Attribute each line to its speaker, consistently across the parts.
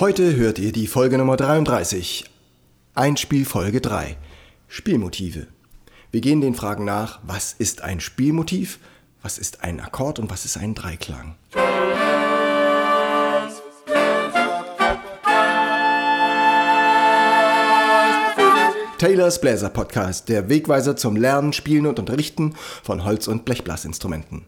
Speaker 1: Heute hört ihr die Folge Nummer 33. Einspiel Folge 3. Spielmotive. Wir gehen den Fragen nach, was ist ein Spielmotiv, was ist ein Akkord und was ist ein Dreiklang. Taylors Bläser Podcast, der Wegweiser zum Lernen, Spielen und Unterrichten von Holz- und Blechblasinstrumenten.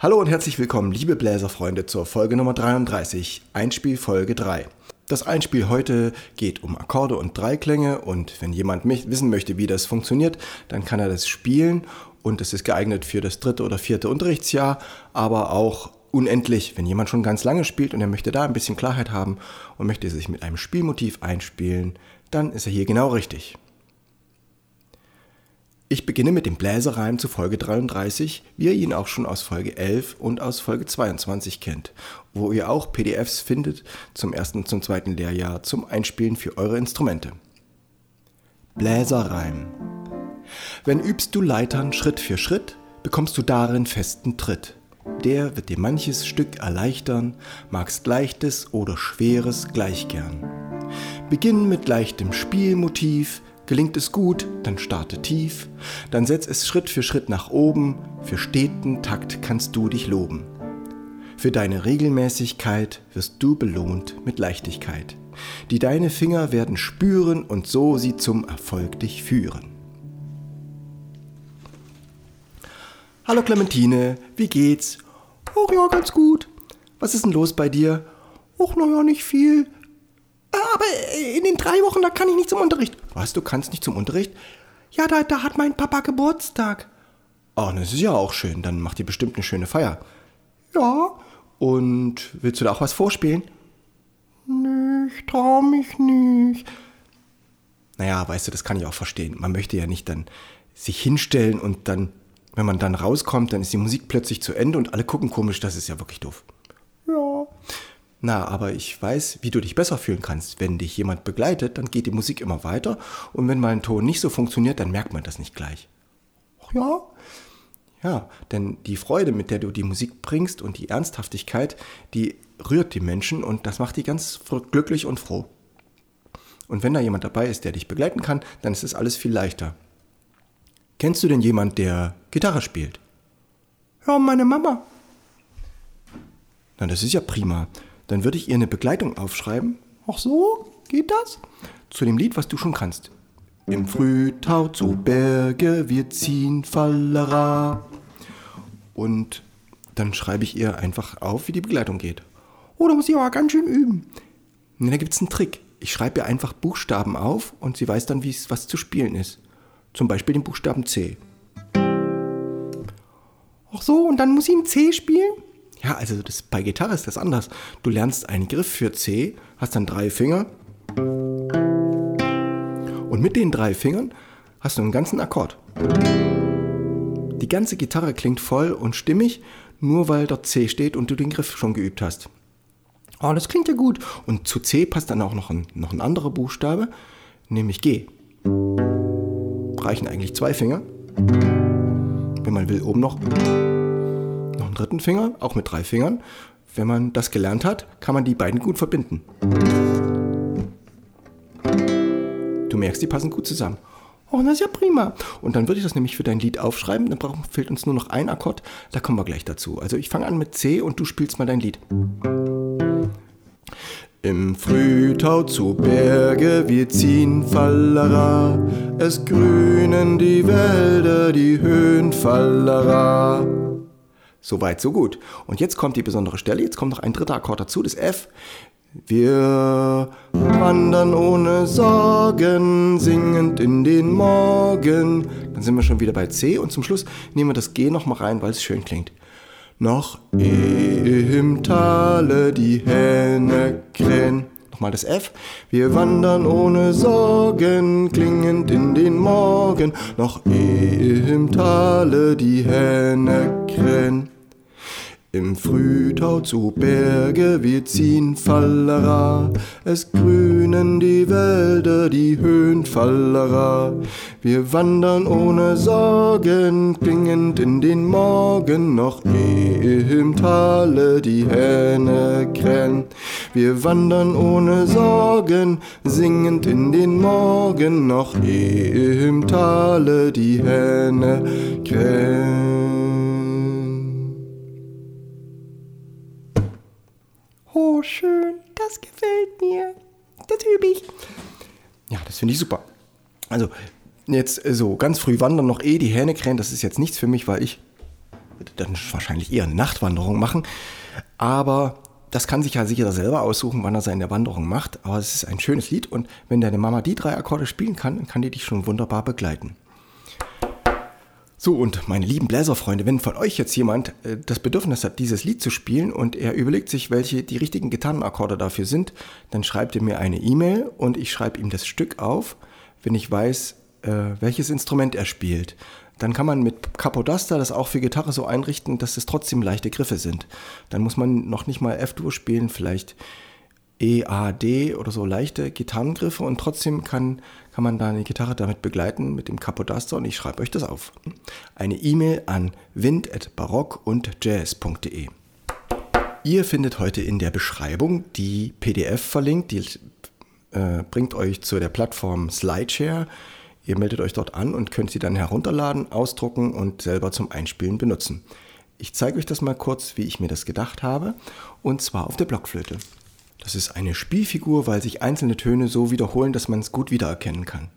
Speaker 1: Hallo und herzlich willkommen, liebe Bläserfreunde, zur Folge Nummer 33, Einspiel Folge 3. Das Einspiel heute geht um Akkorde und Dreiklänge und wenn jemand wissen möchte, wie das funktioniert, dann kann er das spielen und es ist geeignet für das dritte oder vierte Unterrichtsjahr, aber auch unendlich, wenn jemand schon ganz lange spielt und er möchte da ein bisschen Klarheit haben und möchte sich mit einem Spielmotiv einspielen, dann ist er hier genau richtig. Ich beginne mit dem Bläserreim zu Folge 33, wie ihr ihn auch schon aus Folge 11 und aus Folge 22 kennt, wo ihr auch PDFs findet zum ersten und zum zweiten Lehrjahr zum Einspielen für eure Instrumente. Bläserreim. Wenn übst du Leitern Schritt für Schritt, bekommst du darin festen Tritt. Der wird dir manches Stück erleichtern, magst leichtes oder schweres gleich gern. Beginn mit leichtem Spielmotiv, Gelingt es gut, dann starte tief, dann setz es Schritt für Schritt nach oben, für steten Takt kannst du dich loben. Für deine Regelmäßigkeit wirst du belohnt mit Leichtigkeit, die deine Finger werden spüren und so sie zum Erfolg dich führen. Hallo Clementine, wie geht's?
Speaker 2: Och ja, ganz gut.
Speaker 1: Was ist denn los bei dir?
Speaker 2: Och, naja, nicht viel. Aber in den drei Wochen, da kann ich nicht zum Unterricht.
Speaker 1: Was, du kannst nicht zum Unterricht?
Speaker 2: Ja, da, da hat mein Papa Geburtstag.
Speaker 1: Oh, das ist ja auch schön. Dann macht ihr bestimmt eine schöne Feier.
Speaker 2: Ja.
Speaker 1: Und willst du da auch was vorspielen?
Speaker 2: Nee, ich trau mich nicht.
Speaker 1: Naja, weißt du, das kann ich auch verstehen. Man möchte ja nicht dann sich hinstellen und dann, wenn man dann rauskommt, dann ist die Musik plötzlich zu Ende und alle gucken komisch. Das ist ja wirklich doof. Na, aber ich weiß, wie du dich besser fühlen kannst. Wenn dich jemand begleitet, dann geht die Musik immer weiter. Und wenn mal ein Ton nicht so funktioniert, dann merkt man das nicht gleich.
Speaker 2: Ach ja?
Speaker 1: Ja, denn die Freude, mit der du die Musik bringst und die Ernsthaftigkeit, die rührt die Menschen und das macht die ganz glücklich und froh. Und wenn da jemand dabei ist, der dich begleiten kann, dann ist es alles viel leichter. Kennst du denn jemand, der Gitarre spielt?
Speaker 2: Ja, meine Mama.
Speaker 1: Na, das ist ja prima dann würde ich ihr eine Begleitung aufschreiben.
Speaker 2: Ach so, geht das?
Speaker 1: Zu dem Lied, was du schon kannst. Im Frühtau zu Berge, wir ziehen Fallera. Und dann schreibe ich ihr einfach auf, wie die Begleitung geht.
Speaker 2: Oh, da muss ich aber ganz schön üben.
Speaker 1: Und da gibt es einen Trick. Ich schreibe ihr einfach Buchstaben auf und sie weiß dann, wie was zu spielen ist. Zum Beispiel den Buchstaben C.
Speaker 2: Ach so, und dann muss sie ein C spielen?
Speaker 1: Ja, also das, bei Gitarre ist das anders. Du lernst einen Griff für C, hast dann drei Finger. Und mit den drei Fingern hast du einen ganzen Akkord. Die ganze Gitarre klingt voll und stimmig, nur weil dort C steht und du den Griff schon geübt hast. Oh, das klingt ja gut. Und zu C passt dann auch noch ein, noch ein anderer Buchstabe, nämlich G. Reichen eigentlich zwei Finger. Wenn man will, oben noch dritten Finger, auch mit drei Fingern. Wenn man das gelernt hat, kann man die beiden gut verbinden. Du merkst, die passen gut zusammen.
Speaker 2: Oh, das ist ja prima.
Speaker 1: Und dann würde ich das nämlich für dein Lied aufschreiben. Dann braucht, fehlt uns nur noch ein Akkord. Da kommen wir gleich dazu. Also ich fange an mit C und du spielst mal dein Lied. Im Frühtau zu Berge, wir ziehen Fallera. Es grünen die Wälder, die Höhen Fallera. So weit, so gut. Und jetzt kommt die besondere Stelle, jetzt kommt noch ein dritter Akkord dazu, das F. Wir wandern ohne Sorgen, singend in den Morgen. Dann sind wir schon wieder bei C und zum Schluss nehmen wir das G nochmal rein, weil es schön klingt. Noch im Tale die Hähne krähen. Nochmal das F. Wir wandern ohne Sorgen, klingend in den Morgen. Noch im Tale die Hähne krähen. Im Frühtau zu Berge, wir ziehen Fallera. Es grünen die Wälder, die Höhen Fallera. Wir wandern ohne Sorgen, klingend in den Morgen, noch eh im Tale die Hähne krähen. Wir wandern ohne Sorgen, singend in den Morgen, noch eh im Tale die Hähne krähen.
Speaker 2: Oh, schön, das gefällt mir. Das übe ich.
Speaker 1: Ja, das finde ich super. Also, jetzt äh, so ganz früh wandern, noch eh die Hähne krähen, das ist jetzt nichts für mich, weil ich dann wahrscheinlich eher eine Nachtwanderung machen. Aber das kann sich ja sicher selber aussuchen, wann er seine Wanderung macht. Aber es ist ein schönes Lied und wenn deine Mama die drei Akkorde spielen kann, dann kann die dich schon wunderbar begleiten. So, und meine lieben Bläserfreunde, wenn von euch jetzt jemand äh, das Bedürfnis hat, dieses Lied zu spielen und er überlegt sich, welche die richtigen Gitarrenakkorde dafür sind, dann schreibt ihr mir eine E-Mail und ich schreibe ihm das Stück auf, wenn ich weiß, äh, welches Instrument er spielt. Dann kann man mit Capodaster das auch für Gitarre so einrichten, dass es trotzdem leichte Griffe sind. Dann muss man noch nicht mal F-Dur spielen, vielleicht E, A, D oder so leichte Gitarrengriffe und trotzdem kann, kann man da eine Gitarre damit begleiten mit dem Capodaster und ich schreibe euch das auf. Eine E-Mail an wind.barock und jazz.de. Ihr findet heute in der Beschreibung die PDF verlinkt, die äh, bringt euch zu der Plattform Slideshare. Ihr meldet euch dort an und könnt sie dann herunterladen, ausdrucken und selber zum Einspielen benutzen. Ich zeige euch das mal kurz, wie ich mir das gedacht habe, und zwar auf der Blockflöte. Das ist eine Spielfigur, weil sich einzelne Töne so wiederholen, dass man es gut wiedererkennen kann.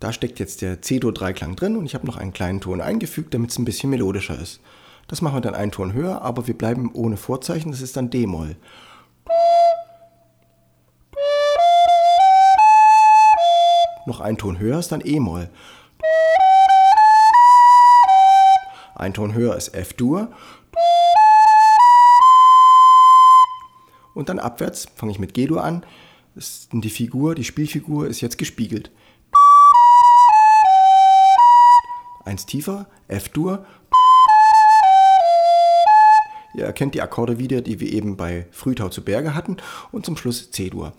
Speaker 1: Da steckt jetzt der C-Dur-Dreiklang drin und ich habe noch einen kleinen Ton eingefügt, damit es ein bisschen melodischer ist. Das machen wir dann einen Ton höher, aber wir bleiben ohne Vorzeichen, das ist dann D-Moll. Noch einen Ton höher ist dann E-Moll. Ein Ton höher ist F-Dur. Und dann abwärts fange ich mit G-Dur an. Die Figur, die Spielfigur ist jetzt gespiegelt. Eins tiefer, F-Dur. Ihr erkennt die Akkorde wieder, die wir eben bei Frühtau zu Berge hatten. Und zum Schluss C-Dur.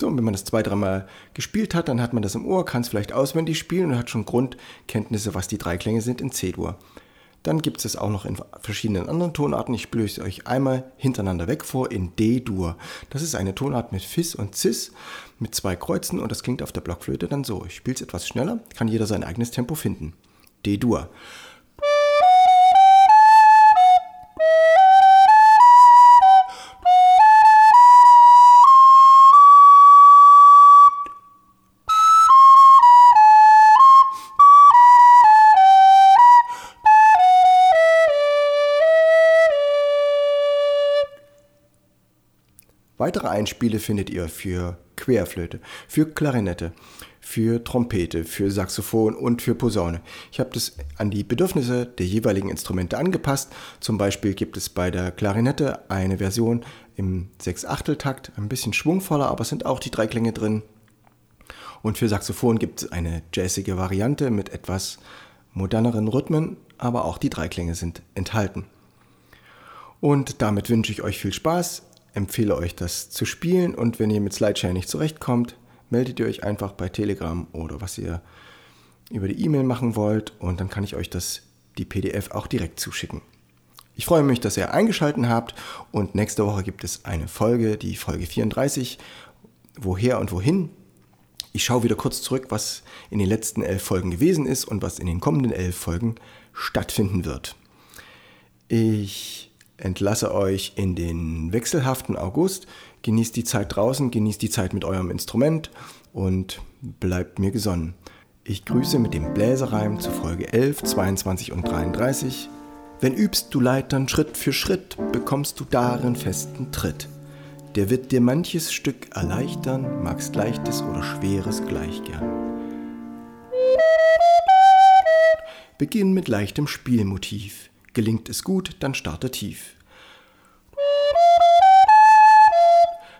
Speaker 1: So, und wenn man das zwei, dreimal gespielt hat, dann hat man das im Ohr, kann es vielleicht auswendig spielen und hat schon Grundkenntnisse, was die drei Klänge sind in C-Dur. Dann gibt es es auch noch in verschiedenen anderen Tonarten. Ich spiele es euch einmal hintereinander weg vor in D-Dur. Das ist eine Tonart mit Fis und Cis mit zwei Kreuzen und das klingt auf der Blockflöte dann so. Ich spiele es etwas schneller, kann jeder sein eigenes Tempo finden. D-Dur. Weitere Einspiele findet ihr für Querflöte, für Klarinette, für Trompete, für Saxophon und für Posaune. Ich habe das an die Bedürfnisse der jeweiligen Instrumente angepasst. Zum Beispiel gibt es bei der Klarinette eine Version im Sechsachteltakt, ein bisschen schwungvoller, aber es sind auch die drei Klänge drin. Und für Saxophon gibt es eine jazzige Variante mit etwas moderneren Rhythmen, aber auch die drei Klänge sind enthalten. Und damit wünsche ich euch viel Spaß empfehle euch das zu spielen und wenn ihr mit Slideshare nicht zurechtkommt, meldet ihr euch einfach bei Telegram oder was ihr über die E-Mail machen wollt und dann kann ich euch das die PDF auch direkt zuschicken. Ich freue mich, dass ihr eingeschaltet habt und nächste Woche gibt es eine Folge, die Folge 34, woher und wohin. Ich schaue wieder kurz zurück, was in den letzten elf Folgen gewesen ist und was in den kommenden elf Folgen stattfinden wird. Ich entlasse euch in den wechselhaften August. Genießt die Zeit draußen, genießt die Zeit mit eurem Instrument und bleibt mir gesonnen. Ich grüße mit dem Bläserreim zu Folge 11, 22 und 33. Wenn übst du Leitern Schritt für Schritt, bekommst du darin festen Tritt. Der wird dir manches Stück erleichtern, magst leichtes oder schweres gleich gern. Beginn mit leichtem Spielmotiv. Gelingt es gut, dann starte tief.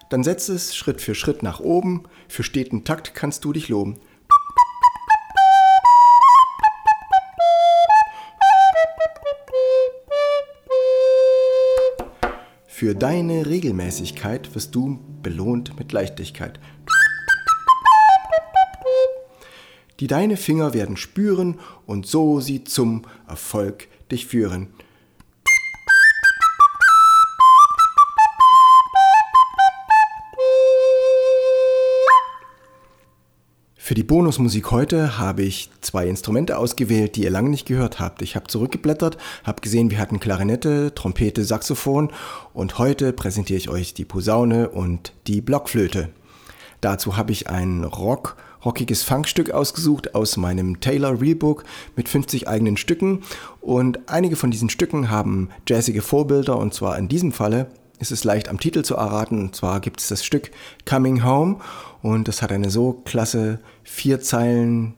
Speaker 1: Dann setz es Schritt für Schritt nach oben. Für steten Takt kannst du dich loben. Für deine Regelmäßigkeit wirst du belohnt mit Leichtigkeit. Die deine Finger werden spüren und so sie zum Erfolg dich führen. Für die Bonusmusik heute habe ich zwei Instrumente ausgewählt, die ihr lange nicht gehört habt. Ich habe zurückgeblättert, habe gesehen, wir hatten Klarinette, Trompete, Saxophon und heute präsentiere ich euch die Posaune und die Blockflöte. Dazu habe ich ein Rock, rockiges Funkstück ausgesucht aus meinem Taylor Realbook mit 50 eigenen Stücken. Und einige von diesen Stücken haben jazzige Vorbilder. Und zwar in diesem Falle ist es leicht am Titel zu erraten. Und zwar gibt es das Stück Coming Home. Und das hat eine so klasse vier Zeilen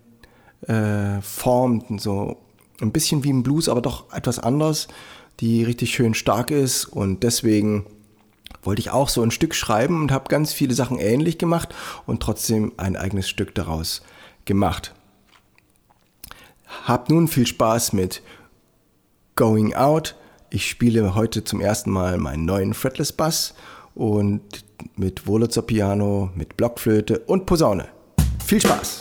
Speaker 1: äh, so ein bisschen wie ein Blues, aber doch etwas anders, die richtig schön stark ist. Und deswegen wollte ich auch so ein Stück schreiben und habe ganz viele Sachen ähnlich gemacht und trotzdem ein eigenes Stück daraus gemacht. Hab nun viel Spaß mit Going Out ich spiele heute zum ersten Mal meinen neuen Fretless Bass und mit Wurlitzer Piano, mit Blockflöte und Posaune. Viel Spaß!